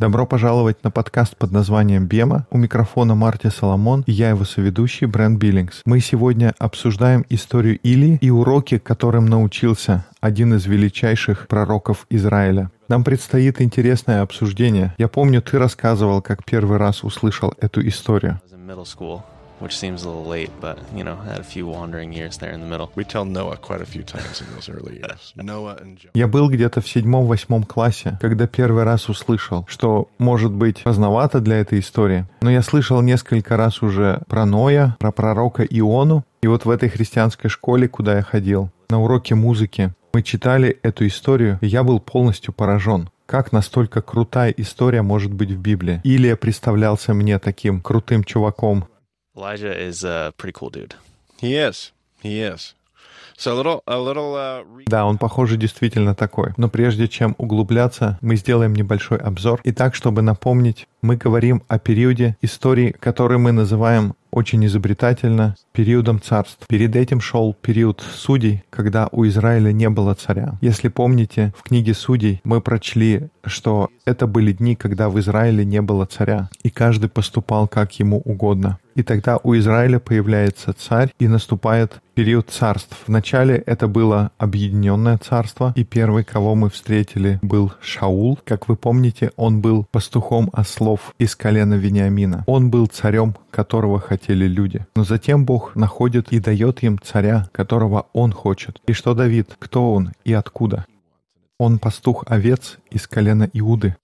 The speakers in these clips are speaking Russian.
Добро пожаловать на подкаст под названием «Бема». У микрофона Марти Соломон и я его соведущий Брент Биллингс. Мы сегодня обсуждаем историю Или и уроки, которым научился один из величайших пророков Израиля. Нам предстоит интересное обсуждение. Я помню, ты рассказывал, как первый раз услышал эту историю which seems a little late, but you know, had a few wandering years there in the middle. We tell Noah quite a few times in those early years. Noah and Joe. Я был где-то в седьмом-восьмом классе, когда первый раз услышал, что может быть поздновато для этой истории. Но я слышал несколько раз уже про Ноя, про пророка Иону. И вот в этой христианской школе, куда я ходил, на уроке музыки, мы читали эту историю, и я был полностью поражен. Как настолько крутая история может быть в Библии? Илия представлялся мне таким крутым чуваком, Elijah is a pretty cool dude. He is. He is. So a little, a little, uh... Да, он, похоже, действительно такой. Но прежде чем углубляться, мы сделаем небольшой обзор. И так, чтобы напомнить, мы говорим о периоде истории, который мы называем очень изобретательно периодом царств. Перед этим шел период судей, когда у Израиля не было царя. Если помните, в книге судей мы прочли, что это были дни, когда в Израиле не было царя, и каждый поступал как ему угодно. И тогда у Израиля появляется царь, и наступает период царств. Вначале это было объединенное царство, и первый, кого мы встретили, был Шаул. Как вы помните, он был пастухом ослов из колена Вениамина. Он был царем, которого хотели люди. Но затем Бог находит и дает им царя, которого он хочет. И что Давид? Кто он и откуда? Он пастух овец из колена Иуды.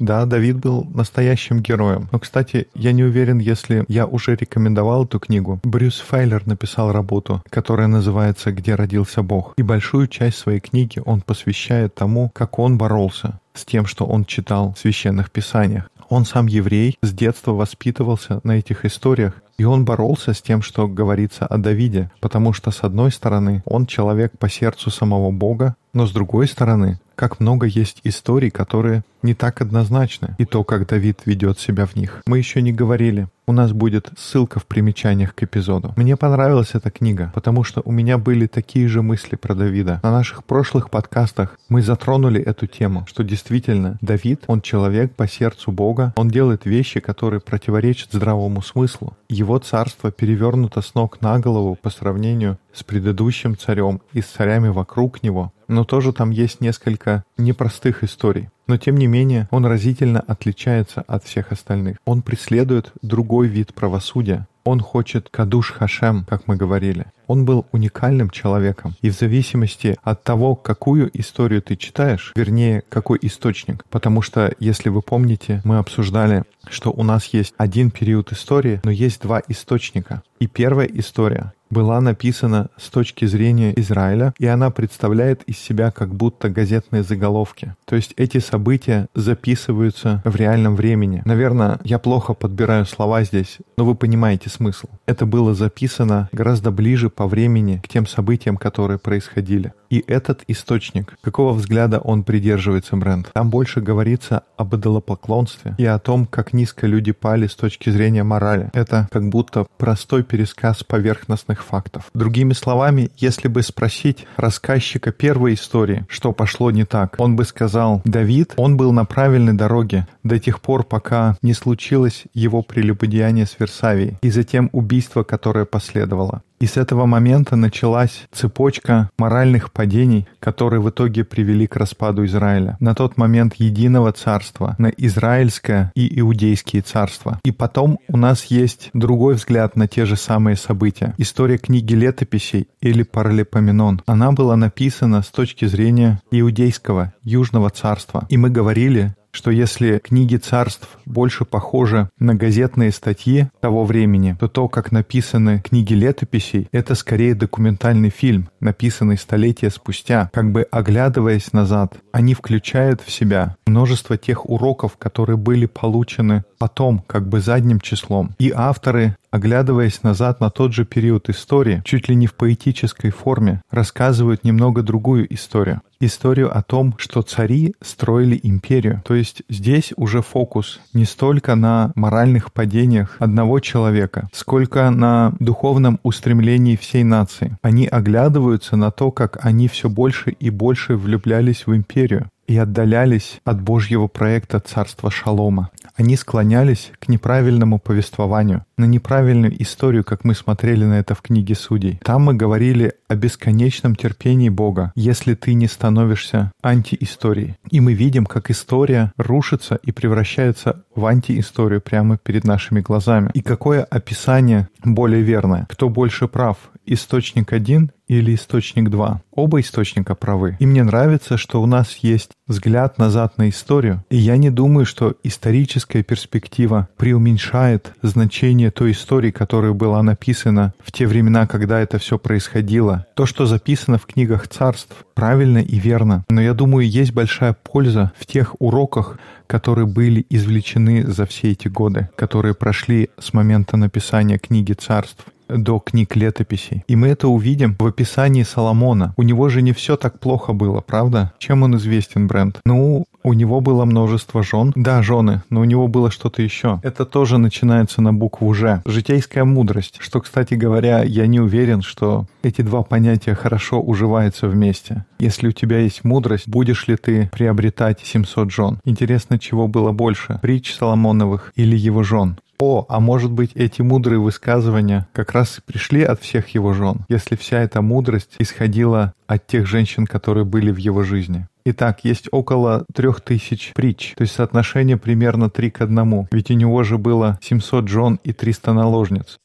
Да, Давид был настоящим героем. Но, кстати, я не уверен, если я уже рекомендовал эту книгу. Брюс Фейлер написал работу, которая называется «Где родился Бог». И большую часть своей книги он посвящает тому, как он боролся с тем, что он читал в священных писаниях. Он сам еврей, с детства воспитывался на этих историях, и он боролся с тем, что говорится о Давиде, потому что, с одной стороны, он человек по сердцу самого Бога, но с другой стороны, как много есть историй, которые не так однозначны, и то, как Давид ведет себя в них. Мы еще не говорили. У нас будет ссылка в примечаниях к эпизоду. Мне понравилась эта книга, потому что у меня были такие же мысли про Давида. На наших прошлых подкастах мы затронули эту тему, что действительно Давид, он человек по сердцу Бога, он делает вещи, которые противоречат здравому смыслу. Его царство перевернуто с ног на голову по сравнению с предыдущим царем и с царями вокруг него. Но тоже там есть несколько непростых историй. Но тем не менее, он разительно отличается от всех остальных. Он преследует другой вид правосудия. Он хочет кадуш хашем, как мы говорили. Он был уникальным человеком. И в зависимости от того, какую историю ты читаешь, вернее, какой источник. Потому что, если вы помните, мы обсуждали, что у нас есть один период истории, но есть два источника. И первая история была написана с точки зрения Израиля, и она представляет из себя как будто газетные заголовки. То есть эти события записываются в реальном времени. Наверное, я плохо подбираю слова здесь, но вы понимаете смысл. Это было записано гораздо ближе по времени к тем событиям, которые происходили. И этот источник, какого взгляда он придерживается, бренд? Там больше говорится об идолопоклонстве и о том, как низко люди пали с точки зрения морали. Это как будто простой пересказ поверхностных фактов. Другими словами, если бы спросить рассказчика первой истории, что пошло не так, он бы сказал, Давид, он был на правильной дороге до тех пор, пока не случилось его прелюбодеяние с Версавией и затем убийство, которое последовало. И с этого момента началась цепочка моральных падений, которые в итоге привели к распаду Израиля. На тот момент единого царства, на израильское и иудейские царства. И потом у нас есть другой взгляд на те же самые события. История книги летописей или Паралипоменон. Она была написана с точки зрения иудейского, южного царства. И мы говорили, что если книги царств больше похожи на газетные статьи того времени, то то, как написаны книги летописей, это скорее документальный фильм, написанный столетия спустя. Как бы оглядываясь назад, они включают в себя множество тех уроков, которые были получены потом, как бы задним числом. И авторы оглядываясь назад на тот же период истории, чуть ли не в поэтической форме, рассказывают немного другую историю. Историю о том, что цари строили империю. То есть здесь уже фокус не столько на моральных падениях одного человека, сколько на духовном устремлении всей нации. Они оглядываются на то, как они все больше и больше влюблялись в империю и отдалялись от Божьего проекта царства Шалома. Они склонялись к неправильному повествованию, на неправильную историю, как мы смотрели на это в книге Судей. Там мы говорили о бесконечном терпении Бога, если ты не становишься антиисторией. И мы видим, как история рушится и превращается в антиисторию прямо перед нашими глазами. И какое описание более верное? Кто больше прав? Источник один или источник 2. Оба источника правы. И мне нравится, что у нас есть взгляд назад на историю. И я не думаю, что историческая перспектива преуменьшает значение той истории, которая была написана в те времена, когда это все происходило. То, что записано в книгах царств, правильно и верно. Но я думаю, есть большая польза в тех уроках, которые были извлечены за все эти годы, которые прошли с момента написания книги царств до книг летописей. И мы это увидим в описании Соломона. У него же не все так плохо было, правда? Чем он известен, бренд? Ну, у него было множество жен. Да, жены, но у него было что-то еще. Это тоже начинается на букву «Ж». Житейская мудрость, что, кстати говоря, я не уверен, что эти два понятия хорошо уживаются вместе. Если у тебя есть мудрость, будешь ли ты приобретать 700 жен? Интересно, чего было больше, притч Соломоновых или его жен? О, а может быть, эти мудрые высказывания как раз и пришли от всех его жен, если вся эта мудрость исходила от тех женщин, которые были в его жизни. Итак, есть около трех тысяч притч, то есть соотношение примерно три к одному. Ведь у него же было 700 жен и 300 наложниц.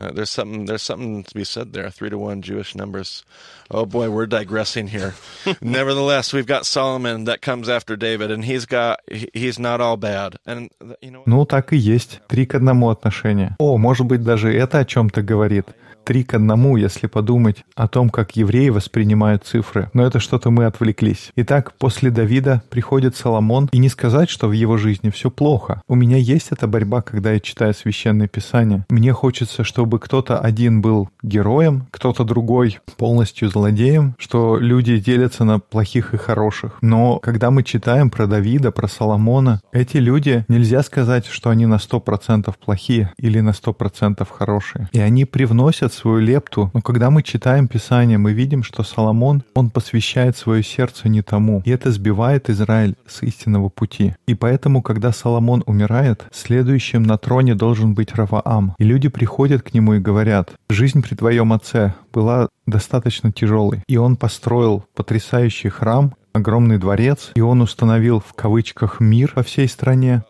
Uh, there's something there's something to be said there. Three to one Jewish numbers. Oh boy, we're digressing here. Nevertheless, we've got Solomon that comes after David, and he's got he's not all bad. And you know. Ну так и есть. Три к одному отношения. О, может быть даже это о чем-то говорит Три к одному, если подумать о том, как евреи воспринимают цифры. Но это что-то мы отвлеклись. Итак, после Давида приходит Соломон, и не сказать, что в его жизни все плохо. У меня есть эта борьба, когда я читаю Священное Писание. Мне хочется, чтобы кто-то один был героем, кто-то другой полностью злодеем, что люди делятся на плохих и хороших. Но когда мы читаем про Давида, про Соломона, эти люди, нельзя сказать, что они на 100% плохие или на 100% хорошие. И они привносят свою лепту, но когда мы читаем Писание, мы видим, что Соломон, он посвящает свое сердце не тому, и это сбивает Израиль с истинного пути. И поэтому, когда Соломон умирает, следующим на троне должен быть Раваам. И люди приходят к нему и говорят, «Жизнь при твоем отце была достаточно тяжелой, и он построил потрясающий храм, огромный дворец, и он установил в кавычках мир по всей стране.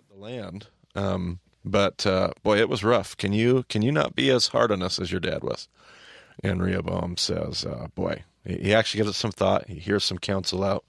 Um, But uh, boy, it was rough. Can you can you not be as hard on us as your dad was? And Rehoboam says, uh, "Boy, he actually gives it some thought. He hears some counsel out."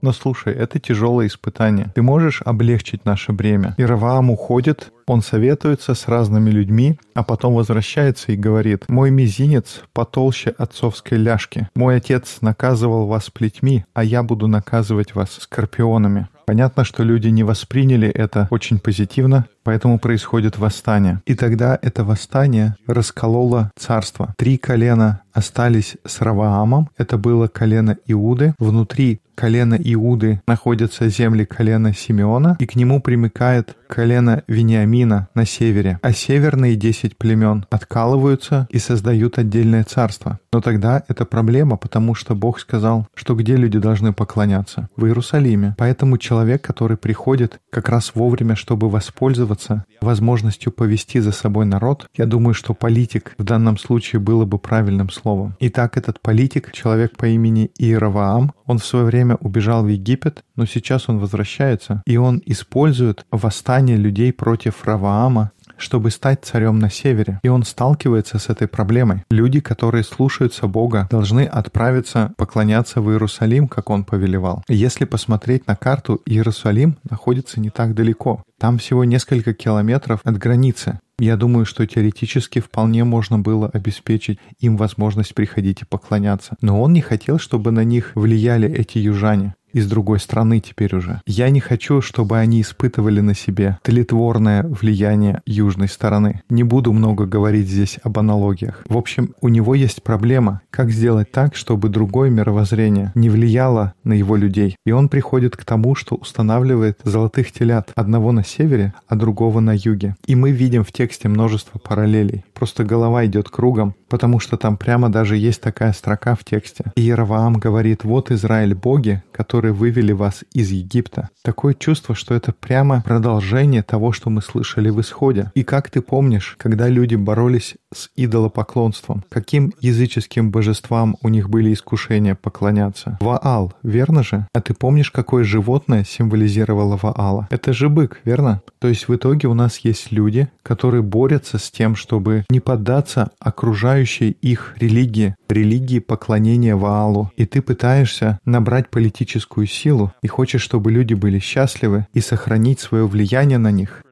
Но слушай, это тяжелое испытание. Ты можешь облегчить наше бремя. И Раваам уходит, он советуется с разными людьми, а потом возвращается и говорит, «Мой мизинец потолще отцовской ляжки. Мой отец наказывал вас плетьми, а я буду наказывать вас скорпионами». Понятно, что люди не восприняли это очень позитивно, поэтому происходит восстание. И тогда это восстание раскололо царство. Три колена остались с Раваамом. Это было колено Иуды. Внутри колена Иуды находятся земли колена Симеона, и к нему примыкает колено Вениамина на севере. А северные десять племен откалываются и создают отдельное царство. Но тогда это проблема, потому что Бог сказал, что где люди должны поклоняться? В Иерусалиме. Поэтому человек, который приходит как раз вовремя, чтобы воспользоваться возможностью повести за собой народ, я думаю, что политик в данном случае было бы правильным словом. Итак, этот политик, человек по имени Иераваам, он в свое время убежал в Египет, но сейчас он возвращается, и он использует восстание людей против Раваама чтобы стать царем на севере. И он сталкивается с этой проблемой. Люди, которые слушаются Бога, должны отправиться поклоняться в Иерусалим, как он повелевал. Если посмотреть на карту, Иерусалим находится не так далеко. Там всего несколько километров от границы. Я думаю, что теоретически вполне можно было обеспечить им возможность приходить и поклоняться. Но он не хотел, чтобы на них влияли эти южане. Из другой страны теперь уже. Я не хочу, чтобы они испытывали на себе тлетворное влияние южной стороны. Не буду много говорить здесь об аналогиях. В общем, у него есть проблема, как сделать так, чтобы другое мировоззрение не влияло на его людей. И он приходит к тому, что устанавливает золотых телят одного на севере, а другого на юге. И мы видим в тексте множество параллелей. Просто голова идет кругом, потому что там прямо даже есть такая строка в тексте. И Иераваам говорит, вот Израиль боги, которые вывели вас из Египта. Такое чувство, что это прямо продолжение того, что мы слышали в Исходе. И как ты помнишь, когда люди боролись с идолопоклонством, каким языческим божествам у них были искушения поклоняться? Ваал, верно же? А ты помнишь, какое животное символизировало Ваала? Это же бык, верно? То есть в итоге у нас есть люди, которые борются с тем, чтобы не поддаться окружающей их религии, религии поклонения Ваалу. И ты пытаешься набрать политическую силу и хочешь, чтобы люди были счастливы и сохранить свое влияние на них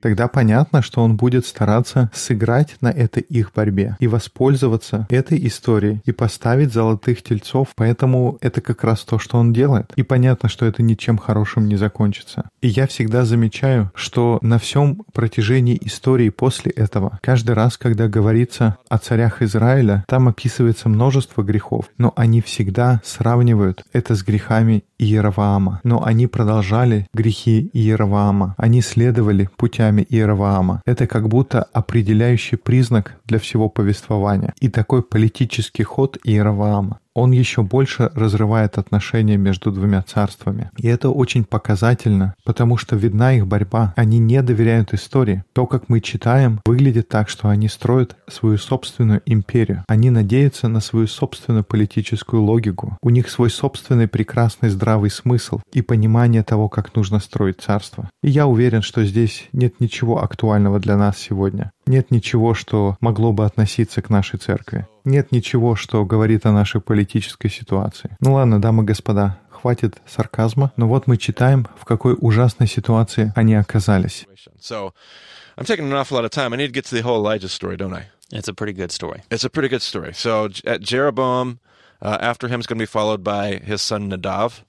тогда понятно, что он будет стараться сыграть на этой их борьбе и воспользоваться этой историей и поставить золотых тельцов. Поэтому это как раз то, что он делает. И понятно, что это ничем хорошим не закончится. И я всегда замечаю, что на всем протяжении истории после этого, каждый раз, когда говорится о царях Израиля, там описывается множество грехов, но они всегда сравнивают это с грехами Иераваама. Но они продолжали грехи Иераваама. Они следовали путями Иераваама. Это как будто определяющий признак для всего повествования. И такой политический ход Иераваама он еще больше разрывает отношения между двумя царствами. И это очень показательно, потому что видна их борьба. Они не доверяют истории. То, как мы читаем, выглядит так, что они строят свою собственную империю. Они надеются на свою собственную политическую логику. У них свой собственный прекрасный здравый смысл и понимание того, как нужно строить царство. И я уверен, что здесь нет ничего актуального для нас сегодня. Нет ничего, что могло бы относиться к нашей церкви. Нет ничего, что говорит о нашей политической ситуации. Ну ладно, дамы и господа, хватит сарказма, но вот мы читаем, в какой ужасной ситуации они оказались. So, I'm taking an awful lot of time. I need to get to the whole Elijah story, don't I? It's a pretty good story. It's a pretty good story. So, at Jeroboam, uh, after him is going to be followed by his son Nadav.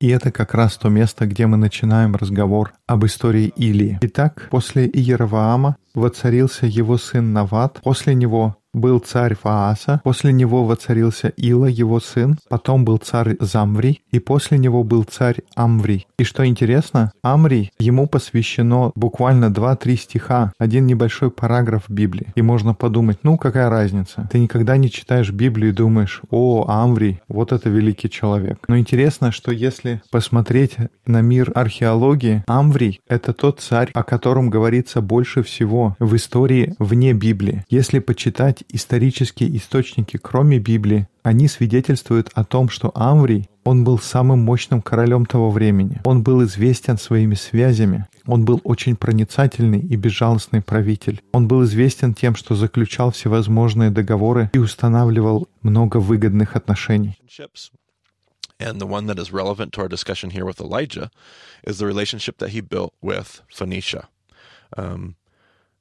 И это как раз то место, где мы начинаем разговор об истории Илии. Итак, после Иераваама воцарился его сын Нават, после него был царь Фааса, после него воцарился Ила, его сын, потом был царь Замври, и после него был царь Амври. И что интересно, Амри, ему посвящено буквально 2-3 стиха, один небольшой параграф Библии. И можно подумать, ну какая разница? Ты никогда не читаешь Библию и думаешь, о, Амври, вот это великий человек. Но интересно, что если посмотреть на мир археологии, Амври — это тот царь, о котором говорится больше всего в истории вне Библии. Если почитать исторические источники, кроме Библии, они свидетельствуют о том, что Амврий, он был самым мощным королем того времени. Он был известен своими связями. Он был очень проницательный и безжалостный правитель. Он был известен тем, что заключал всевозможные договоры и устанавливал много выгодных отношений. And the one that is relevant to our discussion here with Elijah is the relationship that he built with Phoenicia. Um,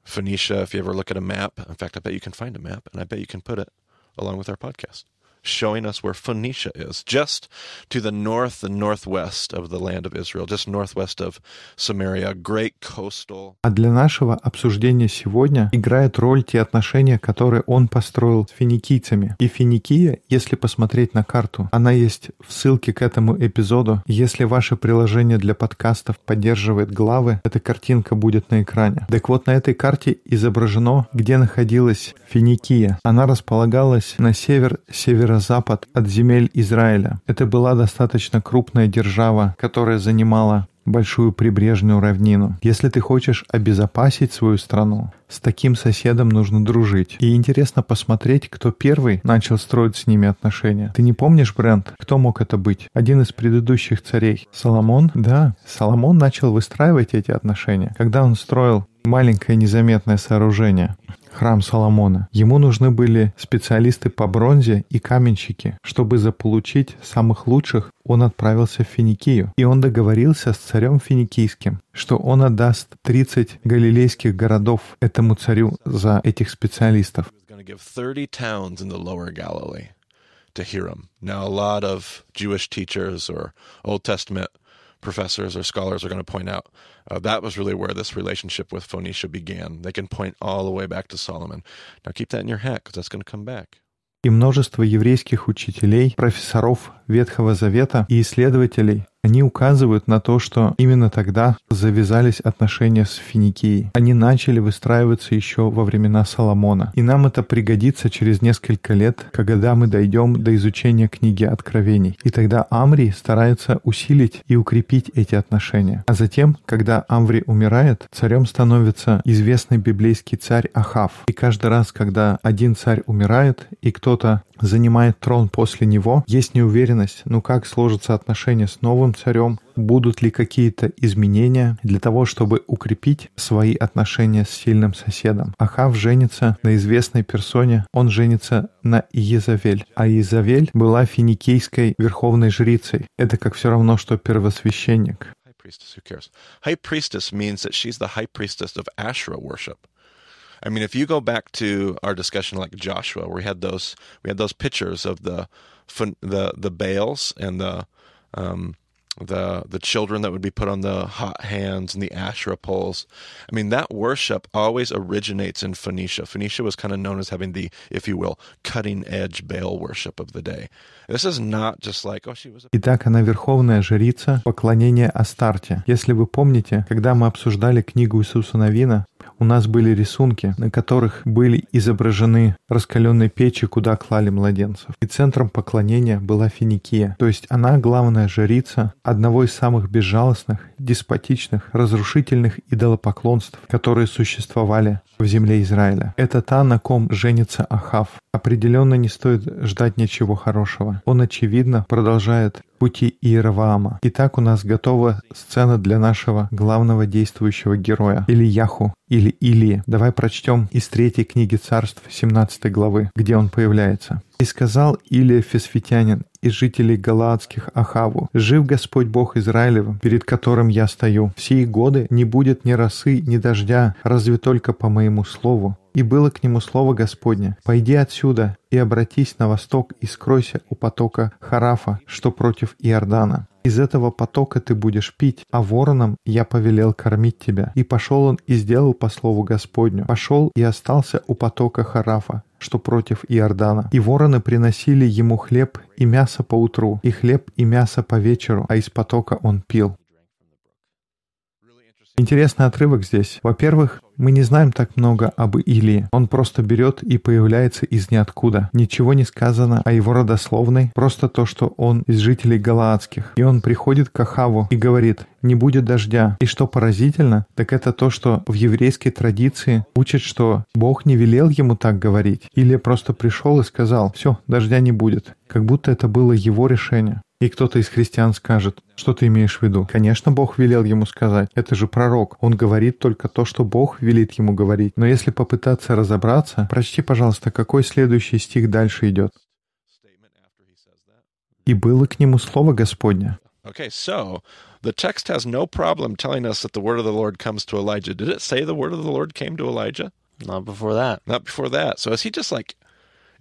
Phoenicia, if you ever look at a map, in fact, I bet you can find a map and I bet you can put it along with our podcast. Showing us where Phoenicia is, just to the north and northwest of the land of Israel, just northwest of Samaria, great coastal. А для нашего обсуждения сегодня играет роль те отношения, которые он построил с финикийцами. И Финикия, если посмотреть на карту, она есть в ссылке к этому эпизоду. Если ваше приложение для подкастов поддерживает главы, эта картинка будет на экране. Так вот, на этой карте изображено, где находилась Финикия. Она располагалась на север-север северо-запад от земель Израиля. Это была достаточно крупная держава, которая занимала большую прибрежную равнину. Если ты хочешь обезопасить свою страну, с таким соседом нужно дружить. И интересно посмотреть, кто первый начал строить с ними отношения. Ты не помнишь, Брент, кто мог это быть? Один из предыдущих царей. Соломон? Да, Соломон начал выстраивать эти отношения. Когда он строил маленькое незаметное сооружение, храм Соломона. Ему нужны были специалисты по бронзе и каменщики. Чтобы заполучить самых лучших, он отправился в Финикию. И он договорился с царем финикийским, что он отдаст 30 галилейских городов этому царю за этих специалистов. to him. Now, a lot of Jewish teachers or Old Testament professors or scholars are going to point out uh, that was really where this relationship with Phoenicia began. They can point all the way back to Solomon. Now, keep that in your head because that's going to come back. И множество еврейских учителей, профессоров Ветхого Завета и исследователей они указывают на то, что именно тогда завязались отношения с Финикией. Они начали выстраиваться еще во времена Соломона. И нам это пригодится через несколько лет, когда мы дойдем до изучения книги Откровений. И тогда Амри старается усилить и укрепить эти отношения. А затем, когда Амри умирает, царем становится известный библейский царь Ахав. И каждый раз, когда один царь умирает, и кто-то занимает трон после него, есть неуверенность, ну как сложатся отношения с новым царем, будут ли какие-то изменения для того, чтобы укрепить свои отношения с сильным соседом. Ахав женится на известной персоне, он женится на Иезавель, а Иезавель была финикийской верховной жрицей. Это как все равно, что первосвященник. High priestess means that she's the high priestess of Asherah worship. I mean, if you go back to our discussion like Joshua, where we had those we had those pictures of the the the bales and the um, the the children that would be put on the hot hands and the Asherah poles. I mean, that worship always originates in Phoenicia. Phoenicia was kind of known as having the, if you will, cutting edge Baal worship of the day. This is not just like, oh, she was. A... Итак, она верховная жрица поклонения Астарте. Если вы помните, когда мы обсуждали книгу Иисуса Новина, У нас были рисунки, на которых были изображены раскаленные печи, куда клали младенцев. И центром поклонения была Финикия. То есть она главная жрица одного из самых безжалостных, деспотичных, разрушительных идолопоклонств, которые существовали в земле Израиля. Это та, на ком женится Ахав. Определенно не стоит ждать ничего хорошего. Он, очевидно, продолжает пути Иераваама. Итак, у нас готова сцена для нашего главного действующего героя, или Яху, или Илии. Давай прочтем из третьей книги царств 17 главы, где он появляется. «И сказал Илия Фесфитянин из жителей Галаадских Ахаву, «Жив Господь Бог Израилев, перед которым я стою. В годы не будет ни росы, ни дождя, разве только по моему слову. И было к нему слово Господне, «Пойди отсюда и обратись на восток и скройся у потока Харафа, что против Иордана. Из этого потока ты будешь пить, а вороном я повелел кормить тебя». И пошел он и сделал по слову Господню. Пошел и остался у потока Харафа, что против Иордана. И вороны приносили ему хлеб и мясо по утру, и хлеб и мясо по вечеру, а из потока он пил. Интересный отрывок здесь. Во-первых, мы не знаем так много об Илии. Он просто берет и появляется из ниоткуда. Ничего не сказано о его родословной, просто то, что он из жителей Галаадских. И он приходит к Ахаву и говорит, не будет дождя. И что поразительно, так это то, что в еврейской традиции учат, что Бог не велел ему так говорить. Или просто пришел и сказал, все, дождя не будет. Как будто это было его решение. И кто-то из христиан скажет, что ты имеешь в виду? Конечно, Бог велел ему сказать. Это же пророк. Он говорит только то, что Бог велит ему говорить. Но если попытаться разобраться, прочти, пожалуйста, какой следующий стих дальше идет. И было к нему слово Господне. Okay, so the text has no problem telling us that the word of the Lord comes to Elijah. Did it say the word of the Lord came to Elijah? Not before that. Not before that. So is he just like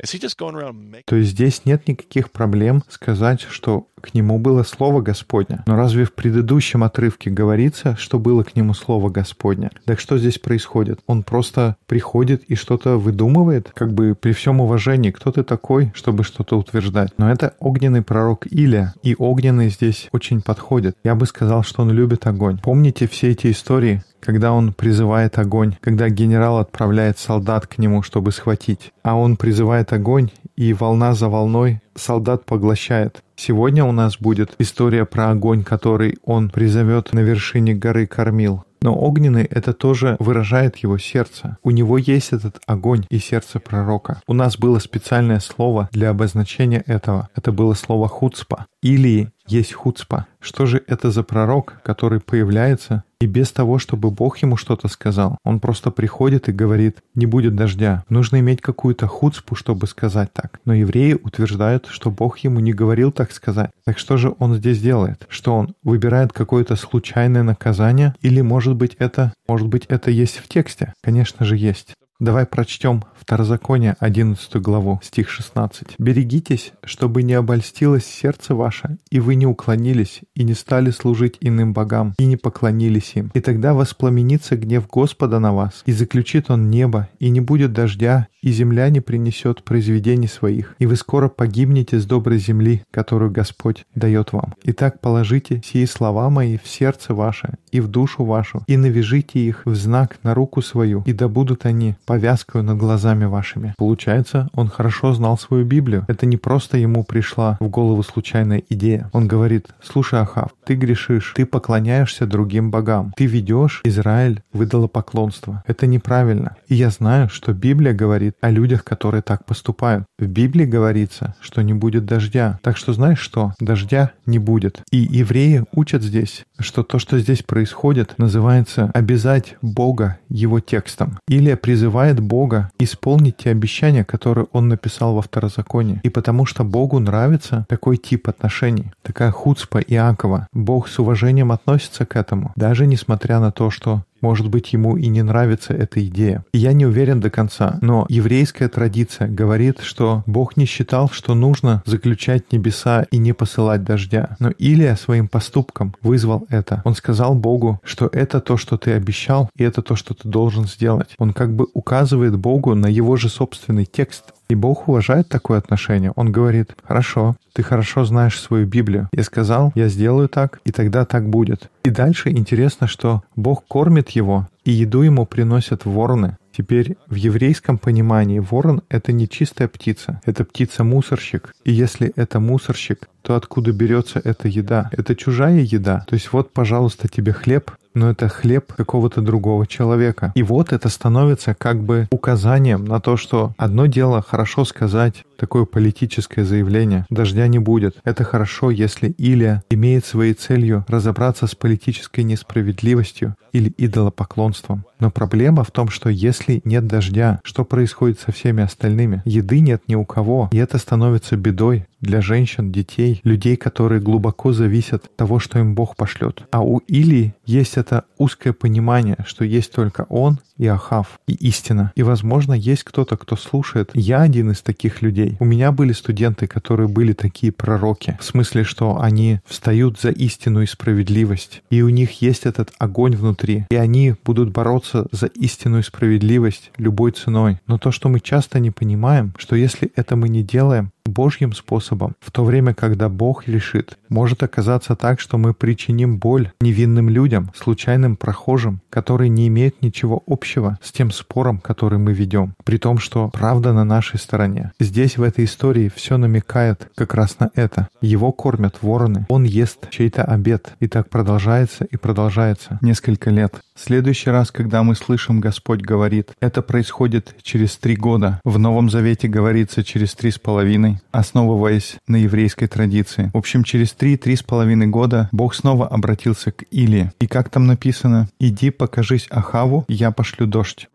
то есть здесь нет никаких проблем сказать, что к нему было Слово Господне. Но разве в предыдущем отрывке говорится, что было к нему Слово Господне? Так что здесь происходит? Он просто приходит и что-то выдумывает? Как бы при всем уважении, кто ты такой, чтобы что-то утверждать? Но это огненный пророк Илия, и огненный здесь очень подходит. Я бы сказал, что он любит огонь. Помните все эти истории, когда он призывает огонь, когда генерал отправляет солдат к нему, чтобы схватить, а он призывает огонь, и волна за волной солдат поглощает. Сегодня у нас будет история про огонь, который он призовет на вершине горы Кормил. Но огненный — это тоже выражает его сердце. У него есть этот огонь и сердце пророка. У нас было специальное слово для обозначения этого. Это было слово «хуцпа». Или есть хуцпа. Что же это за пророк, который появляется и без того, чтобы Бог ему что-то сказал? Он просто приходит и говорит, не будет дождя. Нужно иметь какую-то хуцпу, чтобы сказать так. Но евреи утверждают, что Бог ему не говорил так сказать. Так что же он здесь делает? Что он выбирает какое-то случайное наказание? Или, может быть, это, может быть, это есть в тексте? Конечно же, есть. Давай прочтем Второзаконие, 11 главу, стих 16. «Берегитесь, чтобы не обольстилось сердце ваше, и вы не уклонились, и не стали служить иным богам, и не поклонились им. И тогда воспламенится гнев Господа на вас, и заключит он небо, и не будет дождя, и земля не принесет произведений своих, и вы скоро погибнете с доброй земли, которую Господь дает вам. Итак, положите сии слова мои в сердце ваше и в душу вашу, и навяжите их в знак на руку свою, и да будут они повязкою над глазами вашими». Получается, он хорошо знал свою Библию. Это не просто ему пришла в голову случайная идея. Он говорит, слушай, Ахав, ты грешишь, ты поклоняешься другим богам, ты ведешь Израиль в идолопоклонство. Это неправильно. И я знаю, что Библия говорит о людях, которые так поступают. В Библии говорится, что не будет дождя. Так что знаешь что? Дождя не будет. И евреи учат здесь, что то, что здесь происходит, называется «обязать Бога его текстом». Или призывает Бога исполнить те обещания, которые он написал во Второзаконии. И потому что Богу нравится такой тип отношений, такая хуцпа Иакова. Бог с уважением относится к этому, даже несмотря на то, что может быть, ему и не нравится эта идея. я не уверен до конца, но еврейская традиция говорит, что Бог не считал, что нужно заключать небеса и не посылать дождя. Но Илия своим поступком вызвал это. Он сказал Богу, что это то, что ты обещал, и это то, что ты должен сделать. Он как бы указывает Богу на его же собственный текст, и Бог уважает такое отношение. Он говорит, хорошо, ты хорошо знаешь свою Библию. Я сказал, я сделаю так, и тогда так будет. И дальше интересно, что Бог кормит его, и еду ему приносят вороны. Теперь в еврейском понимании ворон — это не чистая птица, это птица-мусорщик. И если это мусорщик, то откуда берется эта еда? Это чужая еда. То есть вот, пожалуйста, тебе хлеб, но это хлеб какого-то другого человека. И вот это становится как бы указанием на то, что одно дело хорошо сказать такое политическое заявление «дождя не будет». Это хорошо, если Илия имеет своей целью разобраться с политической несправедливостью или идолопоклонством. Но проблема в том, что если нет дождя, что происходит со всеми остальными? Еды нет ни у кого, и это становится бедой для женщин, детей, людей, которые глубоко зависят от того, что им Бог пошлет. А у Илии есть это узкое понимание, что есть только он и Ахав, и истина. И, возможно, есть кто-то, кто слушает. Я один из таких людей. У меня были студенты, которые были такие пророки. В смысле, что они встают за истину и справедливость. И у них есть этот огонь внутри. И они будут бороться за истину и справедливость любой ценой. Но то, что мы часто не понимаем, что если это мы не делаем, Божьим способом, в то время, когда Бог решит. Может оказаться так, что мы причиним боль невинным людям, случайным прохожим, которые не имеют ничего общего с тем спором, который мы ведем, при том, что правда на нашей стороне. Здесь, в этой истории, все намекает как раз на это. Его кормят вороны, он ест чей-то обед, и так продолжается и продолжается несколько лет. Следующий раз, когда мы слышим Господь говорит, это происходит через три года. В Новом Завете говорится через три с половиной, основываясь на еврейской традиции. В общем, через три-три с половиной года Бог снова обратился к Илии. И как там написано? «Иди покажись Ахаву, я пошлю дождь».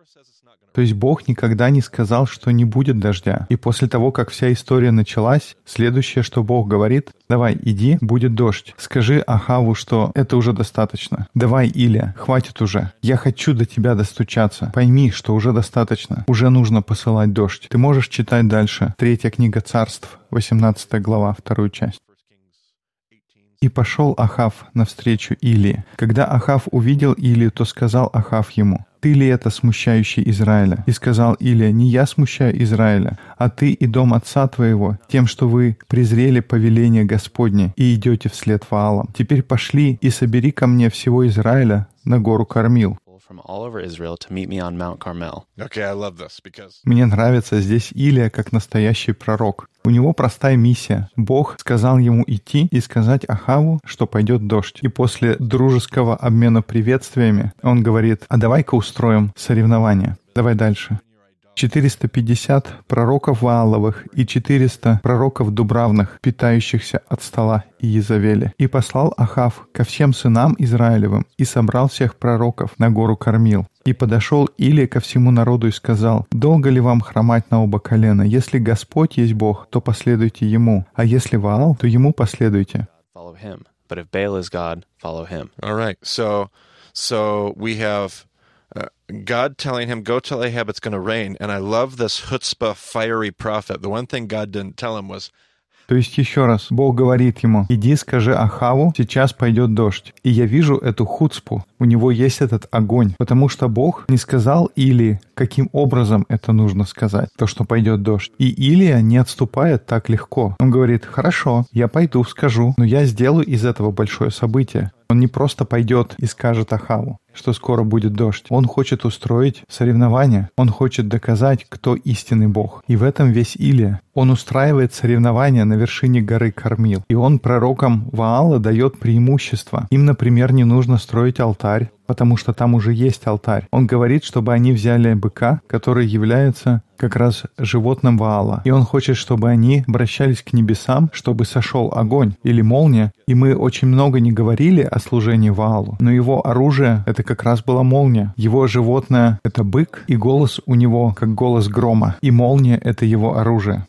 То есть Бог никогда не сказал, что не будет дождя. И после того, как вся история началась, следующее, что Бог говорит, давай, иди, будет дождь. Скажи Ахаву, что это уже достаточно. Давай, Илия, хватит уже. Я хочу до тебя достучаться. Пойми, что уже достаточно. Уже нужно посылать дождь. Ты можешь читать дальше. Третья книга царств, 18 глава, вторую часть. И пошел Ахав навстречу Илии. Когда Ахав увидел Илию, то сказал Ахав ему, «Ты ли это смущающий Израиля?» И сказал Илия, «Не я смущаю Израиля, а ты и дом отца твоего, тем, что вы презрели повеление Господне и идете вслед Ваалам. Теперь пошли и собери ко мне всего Израиля на гору Кормил, from all over Israel to meet me on Mount Carmel. Okay, I love this because Мне нравится здесь Илия как настоящий пророк. У него простая миссия. Бог сказал ему идти и сказать Ахаву, что пойдет дождь. И после дружеского обмена приветствиями он говорит, а давай-ка устроим соревнование. Давай дальше. 450 пророков Вааловых и 400 пророков Дубравных, питающихся от стола Иезавели. И послал Ахав ко всем сынам Израилевым и собрал всех пророков на гору Кормил. И подошел Или ко всему народу и сказал, «Долго ли вам хромать на оба колена? Если Господь есть Бог, то последуйте Ему, а если Ваал, то Ему последуйте». But if Baal is God, follow him. all right. So so we have God telling him, "Go tell Ahab it's going to rain." And I love this chutzpah, fiery prophet. The one thing God didn't tell him was, То есть еще раз, Бог говорит ему, иди скажи Ахаву, сейчас пойдет дождь. И я вижу эту хуцпу, у него есть этот огонь, потому что Бог не сказал или каким образом это нужно сказать, то, что пойдет дождь. И Илия не отступает так легко. Он говорит, хорошо, я пойду, скажу, но я сделаю из этого большое событие. Он не просто пойдет и скажет Ахаву, что скоро будет дождь. Он хочет устроить соревнования. Он хочет доказать, кто истинный Бог. И в этом весь Илия. Он устраивает соревнования на вершине горы Кормил. И он пророкам Ваала дает преимущество. Им, например, не нужно строить алтарь, потому что там уже есть алтарь. Он говорит, чтобы они взяли быка, который является как раз животным Ваала. И он хочет, чтобы они обращались к небесам, чтобы сошел огонь или молния. И мы очень много не говорили о служении Ваалу, но его оружие — это как раз была молния. Его животное — это бык, и голос у него как голос грома. И молния — это его оружие.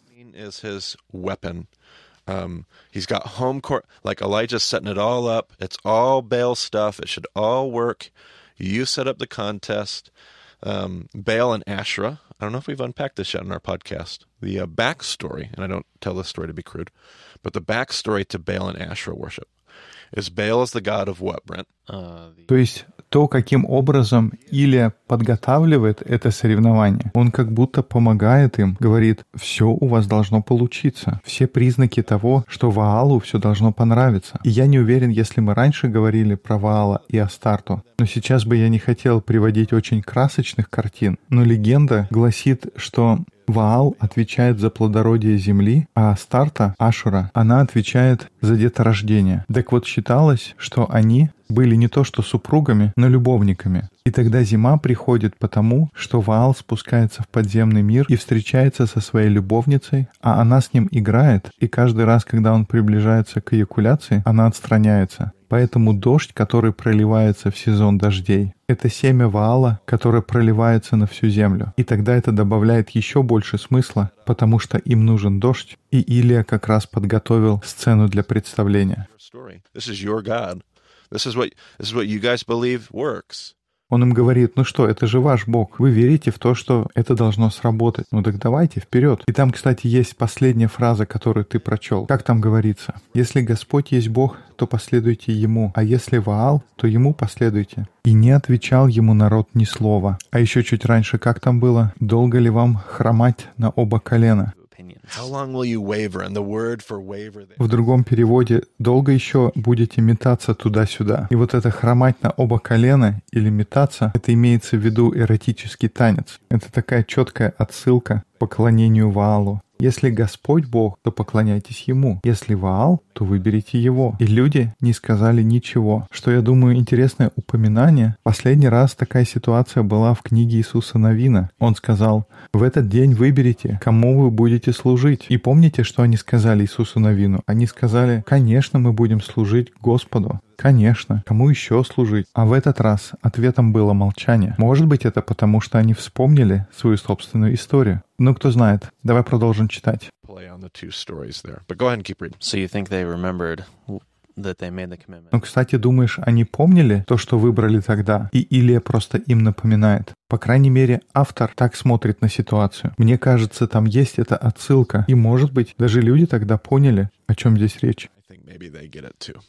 Um, he's got home court, like Elijah's setting it all up. It's all Baal stuff. It should all work. You set up the contest. Um, Baal and Asherah. I don't know if we've unpacked this yet in our podcast. The uh, backstory, and I don't tell this story to be crude, but the backstory to Baal and Asherah worship is Baal is the god of what, Brent? Uh, the, То есть то, каким образом Илия подготавливает это соревнование, он как будто помогает им, говорит, все у вас должно получиться, все признаки того, что Ваалу все должно понравиться. И я не уверен, если мы раньше говорили про Ваала и Астарту, но сейчас бы я не хотел приводить очень красочных картин, но легенда гласит, что Ваал отвечает за плодородие земли, а Астарта, Ашура, она отвечает за деторождение. Так вот считалось, что они были не то что супругами, но любовниками. И тогда зима приходит потому, что Ваал спускается в подземный мир и встречается со своей любовницей, а она с ним играет, и каждый раз, когда он приближается к эякуляции, она отстраняется. Поэтому дождь, который проливается в сезон дождей, это семя Ваала, которое проливается на всю землю. И тогда это добавляет еще больше смысла, потому что им нужен дождь, и Илия как раз подготовил сцену для представления. Он им говорит, ну что, это же ваш Бог. Вы верите в то, что это должно сработать. Ну так давайте, вперед. И там, кстати, есть последняя фраза, которую ты прочел. Как там говорится? Если Господь есть Бог, то последуйте Ему, а если Ваал, то Ему последуйте. И не отвечал ему народ ни слова. А еще чуть раньше, как там было? Долго ли вам хромать на оба колена? В другом переводе «долго еще будете метаться туда-сюда». И вот это хромать на оба колена или метаться, это имеется в виду эротический танец. Это такая четкая отсылка к поклонению Ваалу. Если Господь Бог, то поклоняйтесь Ему. Если Ваал, то выберите Его. И люди не сказали ничего. Что, я думаю, интересное упоминание. Последний раз такая ситуация была в книге Иисуса Новина. Он сказал, в этот день выберите, кому вы будете служить. И помните, что они сказали Иисусу Новину? Они сказали, конечно, мы будем служить Господу. Конечно, кому еще служить? А в этот раз ответом было молчание. Может быть, это потому, что они вспомнили свою собственную историю. Ну, кто знает. Давай продолжим читать. Ну, кстати, думаешь, они помнили то, что выбрали тогда? И Илия просто им напоминает. По крайней мере, автор так смотрит на ситуацию. Мне кажется, там есть эта отсылка. И, может быть, даже люди тогда поняли, о чем здесь речь. I think maybe they get it too.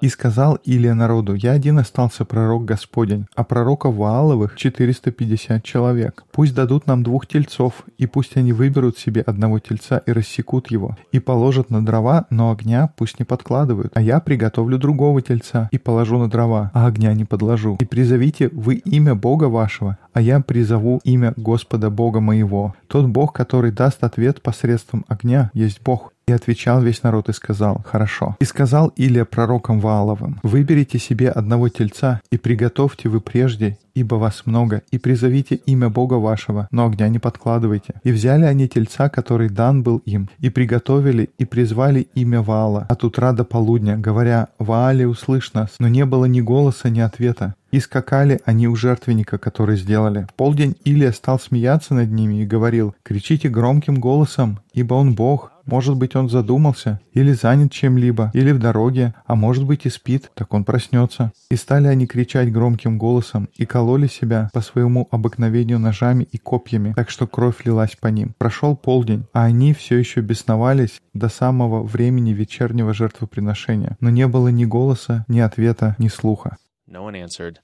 И сказал Илия народу, «Я один остался пророк Господень, а пророков Вааловых 450 человек. Пусть дадут нам двух тельцов, и пусть они выберут себе одного тельца и рассекут его, и положат на дрова, но огня пусть не подкладывают. А я приготовлю другого тельца и положу на дрова, а огня не подложу. И призовите вы имя Бога вашего, а я призову имя Господа Бога моего. Тот Бог, который даст ответ посредством огня, есть Бог. И отвечал весь народ и сказал, «Хорошо». И сказал Илия пророкам Вааловым, «Выберите себе одного тельца и приготовьте вы прежде, ибо вас много, и призовите имя Бога вашего, но огня не подкладывайте». И взяли они тельца, который дан был им, и приготовили, и призвали имя Ваала от утра до полудня, говоря, «Ваале, услышь нас». Но не было ни голоса, ни ответа. И скакали они у жертвенника, который сделали. В полдень Илия стал смеяться над ними и говорил, «Кричите громким голосом, ибо он Бог, может быть, он задумался, или занят чем-либо, или в дороге, а может быть и спит, так он проснется. И стали они кричать громким голосом и кололи себя по своему обыкновению ножами и копьями, так что кровь лилась по ним. Прошел полдень, а они все еще бесновались до самого времени вечернего жертвоприношения. Но не было ни голоса, ни ответа, ни слуха. No one answered,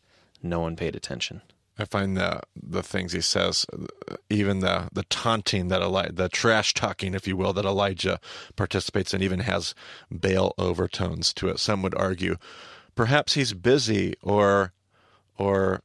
no one paid attention. I find the the things he says, even the the taunting that Elijah, the trash talking, if you will, that Elijah participates in, even has Baal overtones to it. Some would argue, perhaps he's busy, or or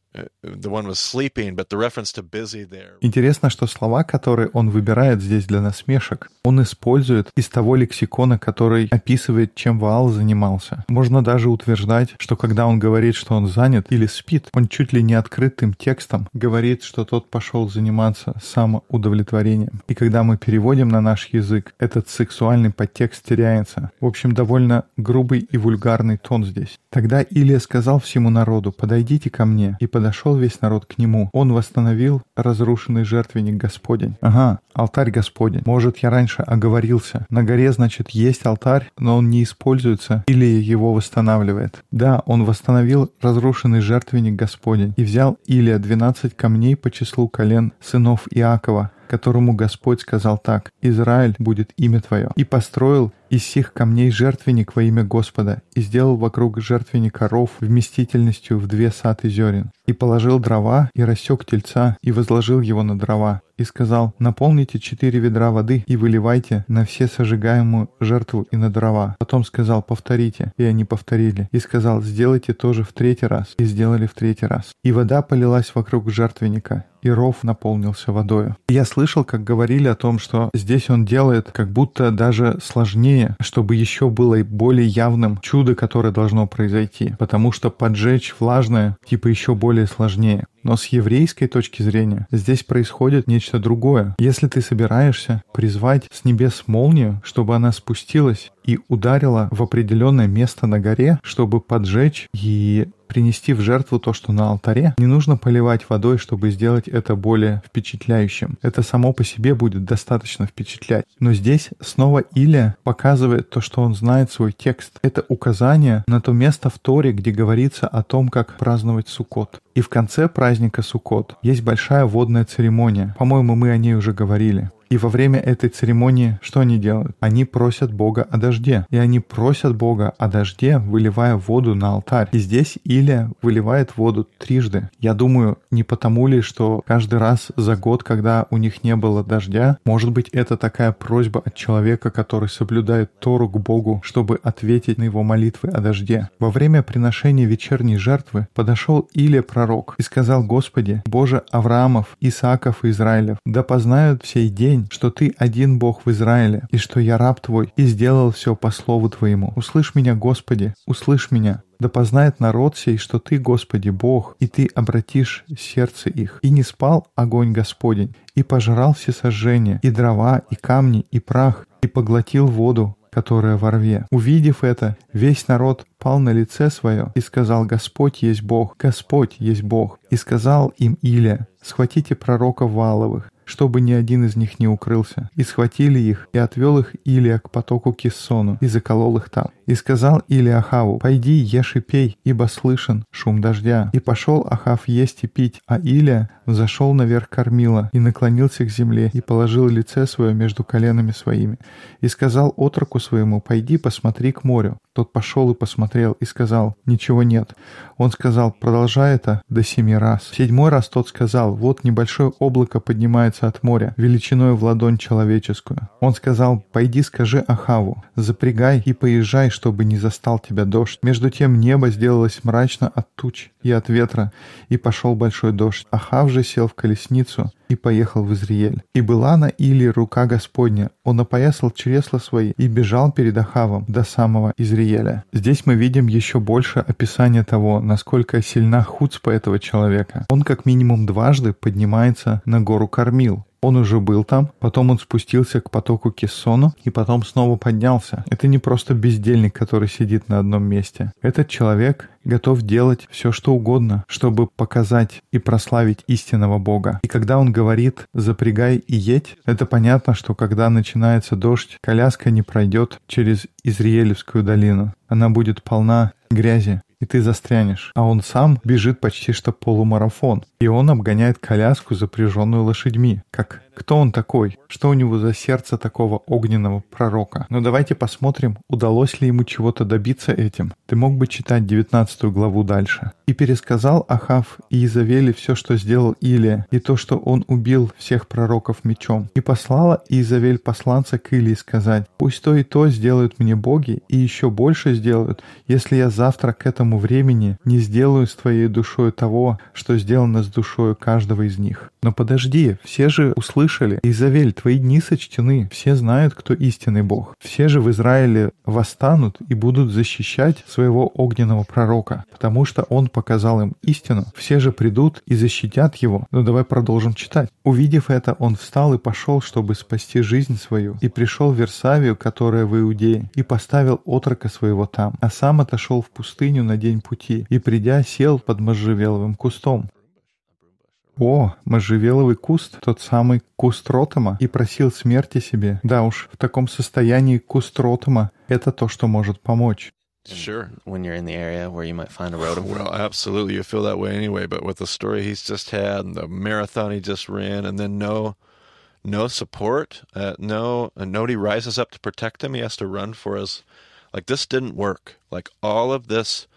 Интересно, что слова, которые он выбирает здесь для насмешек, он использует из того лексикона, который описывает, чем Ваал занимался. Можно даже утверждать, что когда он говорит, что он занят или спит, он чуть ли не открытым текстом говорит, что тот пошел заниматься самоудовлетворением. И когда мы переводим на наш язык, этот сексуальный подтекст теряется. В общем, довольно грубый и вульгарный тон здесь. Тогда Илия сказал всему народу, подойдите ко мне, и подошел весь народ к нему. Он восстановил разрушенный жертвенник Господень. Ага, алтарь Господень. Может, я раньше оговорился. На горе, значит, есть алтарь, но он не используется или его восстанавливает. Да, он восстановил разрушенный жертвенник Господень и взял Илия 12 камней по числу колен сынов Иакова, которому Господь сказал так, «Израиль будет имя твое», и построил из сих камней жертвенник во имя Господа, и сделал вокруг жертвенника ров вместительностью в две саты зерен, и положил дрова, и рассек тельца, и возложил его на дрова, и сказал, наполните четыре ведра воды и выливайте на все сожигаемую жертву и на дрова. Потом сказал, повторите, и они повторили. И сказал, сделайте тоже в третий раз, и сделали в третий раз. И вода полилась вокруг жертвенника, и ров наполнился водою. Я слышал, как говорили о том, что здесь он делает как будто даже сложнее, чтобы еще было более явным чудо, которое должно произойти, потому что поджечь влажное типа еще более сложнее. Но с еврейской точки зрения здесь происходит нечто другое. Если ты собираешься призвать с небес молнию, чтобы она спустилась и ударила в определенное место на горе, чтобы поджечь и принести в жертву то, что на алтаре, не нужно поливать водой, чтобы сделать это более впечатляющим. Это само по себе будет достаточно впечатлять. Но здесь снова Илия показывает то, что он знает свой текст. Это указание на то место в Торе, где говорится о том, как праздновать Суккот. И в конце праздника Суккот есть большая водная церемония. По-моему, мы о ней уже говорили. И во время этой церемонии что они делают? Они просят Бога о дожде. И они просят Бога о дожде, выливая воду на алтарь. И здесь Илия выливает воду трижды. Я думаю, не потому ли, что каждый раз за год, когда у них не было дождя, может быть, это такая просьба от человека, который соблюдает Тору к Богу, чтобы ответить на его молитвы о дожде. Во время приношения вечерней жертвы подошел Илия пророк и сказал, «Господи, Боже Авраамов, Исааков и Израилев, да познают сей день, что Ты один Бог в Израиле, и что я раб Твой, и сделал все по слову Твоему. Услышь меня, Господи, услышь меня. Да познает народ сей, что Ты, Господи, Бог, и Ты обратишь сердце их. И не спал огонь Господень, и пожрал все сожжения, и дрова, и камни, и прах, и поглотил воду, которая во рве. Увидев это, весь народ пал на лице свое и сказал, «Господь есть Бог, Господь есть Бог». И сказал им Илия, «Схватите пророков Валовых, чтобы ни один из них не укрылся. И схватили их, и отвел их Илия к потоку Киссону, и заколол их там. И сказал Илия Ахаву, «Пойди, ешь и пей, ибо слышен шум дождя». И пошел Ахав есть и пить, а Илия взошел наверх кормила, и наклонился к земле, и положил лице свое между коленами своими. И сказал отроку своему, «Пойди, посмотри к морю». Тот пошел и посмотрел, и сказал, «Ничего нет». Он сказал, «Продолжай это до семи раз». В седьмой раз тот сказал, «Вот небольшое облако поднимается от моря, величиной в ладонь человеческую». Он сказал, «Пойди скажи Ахаву, запрягай и поезжай, чтобы не застал тебя дождь». Между тем небо сделалось мрачно от туч и от ветра, и пошел большой дождь. Ахав же сел в колесницу и поехал в Изриель. И была на Илии рука Господня. Он опоясал чресла свои и бежал перед Ахавом до самого Изриеля. Здесь мы видим еще больше описания того, насколько сильна хуцпа этого человека. Он как минимум дважды поднимается на гору Кормил, Он уже был там, потом он спустился к потоку Кессону и потом снова поднялся. Это не просто бездельник, который сидит на одном месте. Этот человек готов делать все, что угодно, чтобы показать и прославить истинного Бога. И когда он говорит «запрягай и едь», это понятно, что когда начинается дождь, коляска не пройдет через Изриелевскую долину. Она будет полна грязи, и ты застрянешь. А он сам бежит почти что полумарафон. И он обгоняет коляску, запряженную лошадьми. Как кто он такой? Что у него за сердце такого огненного пророка? Но давайте посмотрим, удалось ли ему чего-то добиться этим. Ты мог бы читать 19 главу дальше. «И пересказал Ахав и Изавели все, что сделал Илия, и то, что он убил всех пророков мечом. И послала Изавель посланца к Илии сказать, «Пусть то и то сделают мне боги, и еще больше сделают, если я завтра к этому времени не сделаю с твоей душой того, что сделано с душою каждого из них». Но подожди, все же услышали слышали, Изавель, твои дни сочтены, все знают, кто истинный Бог. Все же в Израиле восстанут и будут защищать своего огненного пророка, потому что он показал им истину. Все же придут и защитят его. Но ну, давай продолжим читать. Увидев это, он встал и пошел, чтобы спасти жизнь свою, и пришел в Версавию, которая в Иудее, и поставил отрока своего там, а сам отошел в пустыню на день пути, и придя, сел под можжевеловым кустом. О, можжевеловый куст, тот самый куст Ротома, и просил смерти себе. Да уж, в таком состоянии куст Ротома — это то, что может помочь. Sure. When you're in the area where you might find a rotom. Well, absolutely. You feel that way anyway. But with the story he's just had, and the marathon he just ran, and then no, no support, uh, no, and nobody rises up to protect him. He has to run for his. Like this didn't work. Like all of this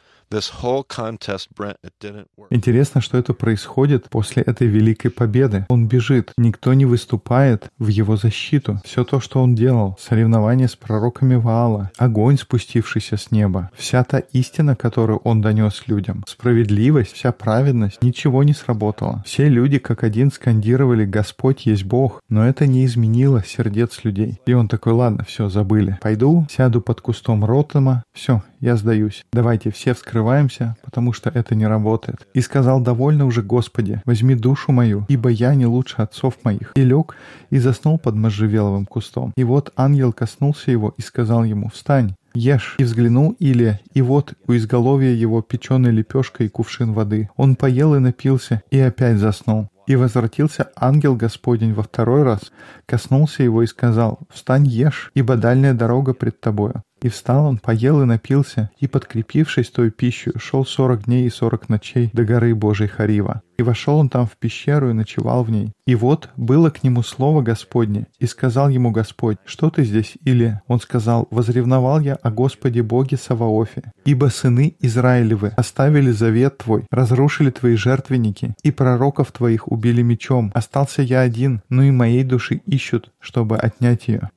Интересно, что это происходит после этой великой победы. Он бежит, никто не выступает в его защиту. Все то, что он делал, соревнования с пророками Ваала, огонь, спустившийся с неба, вся та истина, которую он донес людям, справедливость, вся праведность, ничего не сработало. Все люди как один скандировали «Господь есть Бог», но это не изменило сердец людей. И он такой, ладно, все, забыли. Пойду, сяду под кустом Ротема, все, я сдаюсь. Давайте все вскрываемся, потому что это не работает. И сказал, довольно уже, Господи, возьми душу мою, ибо я не лучше отцов моих. И лег и заснул под можжевеловым кустом. И вот ангел коснулся его и сказал ему, встань, Ешь. И взглянул Илия, и вот у изголовья его печеная лепешка и кувшин воды. Он поел и напился, и опять заснул. И возвратился ангел Господень во второй раз, коснулся его и сказал, «Встань, ешь, ибо дальняя дорога пред тобою». И встал он, поел и напился, и, подкрепившись той пищей, шел сорок дней и сорок ночей до горы Божьей Харива. И вошел он там в пещеру и ночевал в ней. И вот было к нему слово Господне, и сказал ему Господь, что ты здесь, или? Он сказал, возревновал я о Господе Боге Саваофе, ибо сыны Израилевы оставили завет твой, разрушили твои жертвенники, и пророков твоих убили мечом. Остался я один, но и моей души ищут, чтобы отнять ее.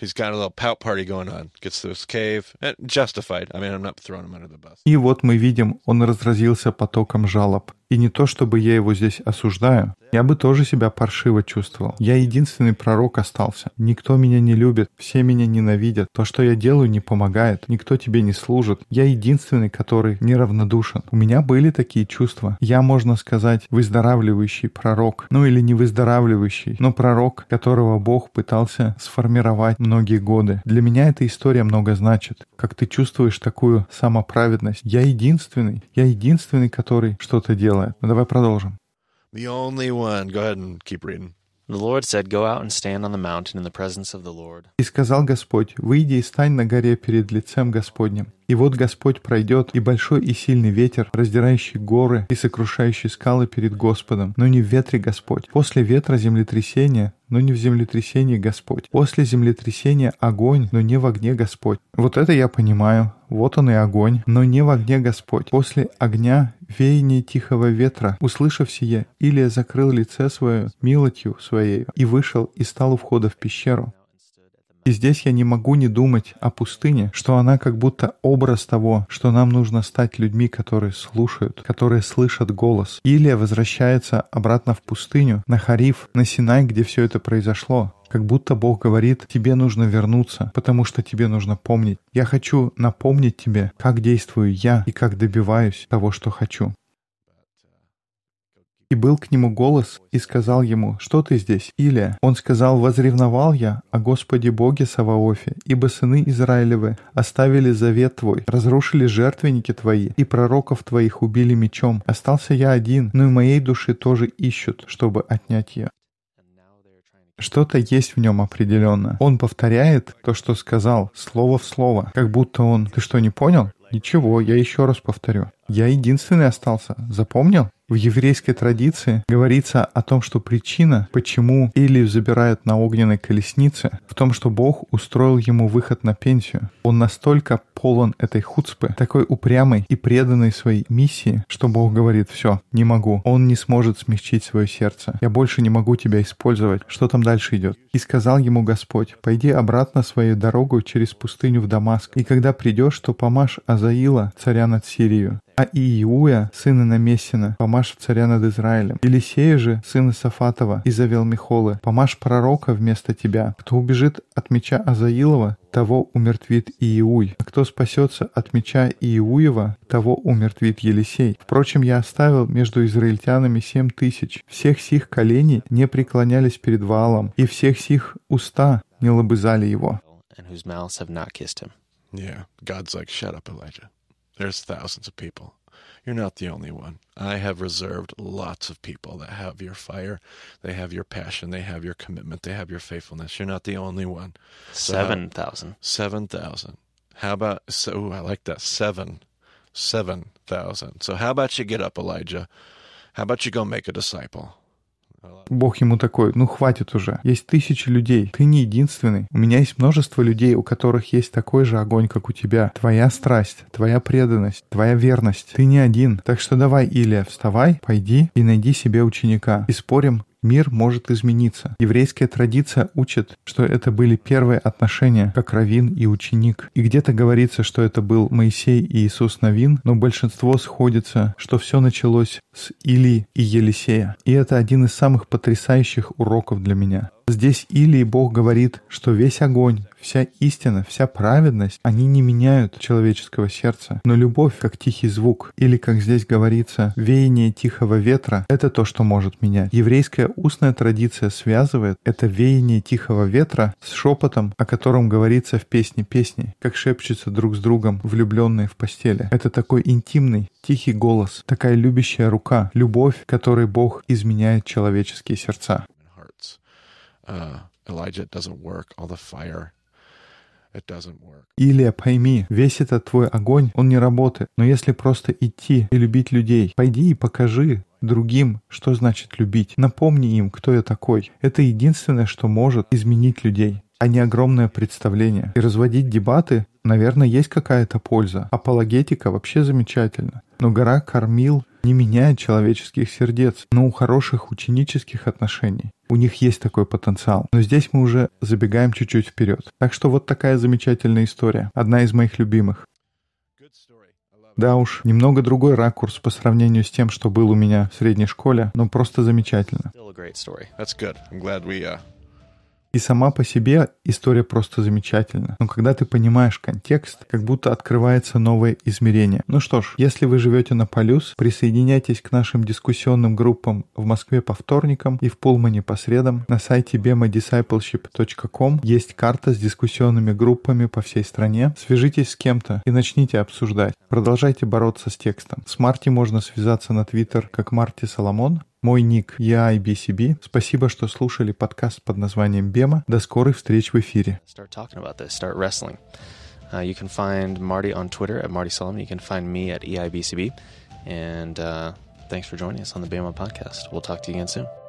He's got a little pout party going on. Gets to his cave. Justified. I mean, I'm not throwing him under the bus. И вот мы видим, он разразился потоком жалоб. И не то, чтобы я его здесь осуждаю. Я бы тоже себя паршиво чувствовал. Я единственный пророк остался. Никто меня не любит, все меня ненавидят. То, что я делаю, не помогает. Никто тебе не служит. Я единственный, который неравнодушен. У меня были такие чувства. Я, можно сказать, выздоравливающий пророк. Ну или не выздоравливающий, но пророк, которого Бог пытался сформировать многие годы. Для меня эта история много значит. Как ты чувствуешь такую самоправедность. Я единственный. Я единственный, который что-то делает делает. Ну, давай продолжим. The only one. Go ahead and keep reading. The Lord said, Go out and stand on the mountain in the presence of the Lord. И сказал Господь, выйди и стань на горе перед лицем Господним. И вот Господь пройдет, и большой и сильный ветер, раздирающий горы и сокрушающий скалы перед Господом, но не в ветре Господь. После ветра землетрясение, но не в землетрясении Господь. После землетрясения огонь, но не в огне Господь. Вот это я понимаю. Вот он и огонь, но не в огне Господь. После огня веяние тихого ветра. Услышав сие, Илия закрыл лице свое милостью своей и вышел и стал у входа в пещеру. И здесь я не могу не думать о пустыне, что она как будто образ того, что нам нужно стать людьми, которые слушают, которые слышат голос. Илия возвращается обратно в пустыню, на Хариф, на Синай, где все это произошло. Как будто Бог говорит, тебе нужно вернуться, потому что тебе нужно помнить. Я хочу напомнить тебе, как действую я и как добиваюсь того, что хочу. И был к нему голос, и сказал ему, что ты здесь, Илия? Он сказал, возревновал я о Господе Боге Саваофе, ибо сыны Израилевы оставили завет твой, разрушили жертвенники твои, и пророков твоих убили мечом. Остался я один, но и моей души тоже ищут, чтобы отнять ее. Что-то есть в нем определенно. Он повторяет то, что сказал, слово в слово, как будто он... Ты что, не понял? Ничего, я еще раз повторю. Я единственный остался. Запомнил? В еврейской традиции говорится о том, что причина, почему Илию забирают на огненной колеснице, в том, что Бог устроил ему выход на пенсию. Он настолько полон этой хуцпы, такой упрямый и преданный своей миссии, что Бог говорит, все, не могу. Он не сможет смягчить свое сердце. Я больше не могу тебя использовать. Что там дальше идет? И сказал ему Господь, пойди обратно свою дорогу через пустыню в Дамаск, и когда придешь, то помажь Азаила, царя над Сирию, а Иуя, сына Намесина, помажь царя над Израилем. Елисея же, сына Сафатова, и завел Михолы, помажь пророка вместо тебя. Кто убежит от меча Азаилова, того умертвит Иуй, а кто спасется от меча Иуева, того умертвит Елисей. Впрочем, я оставил между израильтянами семь тысяч. Всех сих коленей не преклонялись перед Ваалом, и всех сих уста не лобызали его. Yeah, God's like, shut up, Elijah. There's thousands of people. You're not the only one. I have reserved lots of people that have your fire, they have your passion, they have your commitment, they have your faithfulness. You're not the only one. Seven thousand. Seven thousand. How about so? I like that. Seven, seven thousand. So how about you get up, Elijah? How about you go make a disciple? Бог ему такой, ну хватит уже. Есть тысячи людей. Ты не единственный. У меня есть множество людей, у которых есть такой же огонь, как у тебя. Твоя страсть, твоя преданность, твоя верность. Ты не один. Так что давай, Илия, вставай, пойди и найди себе ученика. И спорим, мир может измениться. Еврейская традиция учит, что это были первые отношения, как равин и ученик. И где-то говорится, что это был Моисей и Иисус Новин, но большинство сходится, что все началось с Или и Елисея. И это один из самых потрясающих уроков для меня. Здесь Или Бог говорит, что весь огонь, вся истина, вся праведность, они не меняют человеческого сердца. Но любовь, как тихий звук, или, как здесь говорится, веяние тихого ветра, это то, что может менять. Еврейская устная традиция связывает это веяние тихого ветра с шепотом, о котором говорится в песне песни, как шепчутся друг с другом влюбленные в постели. Это такой интимный, тихий голос, такая любящая рука, любовь, которой Бог изменяет человеческие сердца. Uh. Илия, пойми, весь этот твой огонь, он не работает. Но если просто идти и любить людей, пойди и покажи другим, что значит любить. Напомни им, кто я такой. Это единственное, что может изменить людей а не огромное представление. И разводить дебаты, наверное, есть какая-то польза. Апологетика вообще замечательно. Но гора кормил не меняет человеческих сердец, но у хороших ученических отношений. У них есть такой потенциал. Но здесь мы уже забегаем чуть-чуть вперед. Так что вот такая замечательная история. Одна из моих любимых. Да уж, немного другой ракурс по сравнению с тем, что был у меня в средней школе, но просто замечательно. И сама по себе история просто замечательна. Но когда ты понимаешь контекст, как будто открывается новое измерение. Ну что ж, если вы живете на Полюс, присоединяйтесь к нашим дискуссионным группам в Москве по вторникам и в Пулмане по средам. На сайте bemadiscipleship.com есть карта с дискуссионными группами по всей стране. Свяжитесь с кем-то и начните обсуждать. Продолжайте бороться с текстом. С Марти можно связаться на Твиттер как Марти Соломон. Мой ник EIBCB. Спасибо, что слушали подкаст под названием Бема. До скорых встреч в эфире. Uh, you can find Marty on Twitter at Marty Solomon. You can find me at EIBCB. And uh, thanks for joining us on the Bama podcast. We'll talk to you again soon.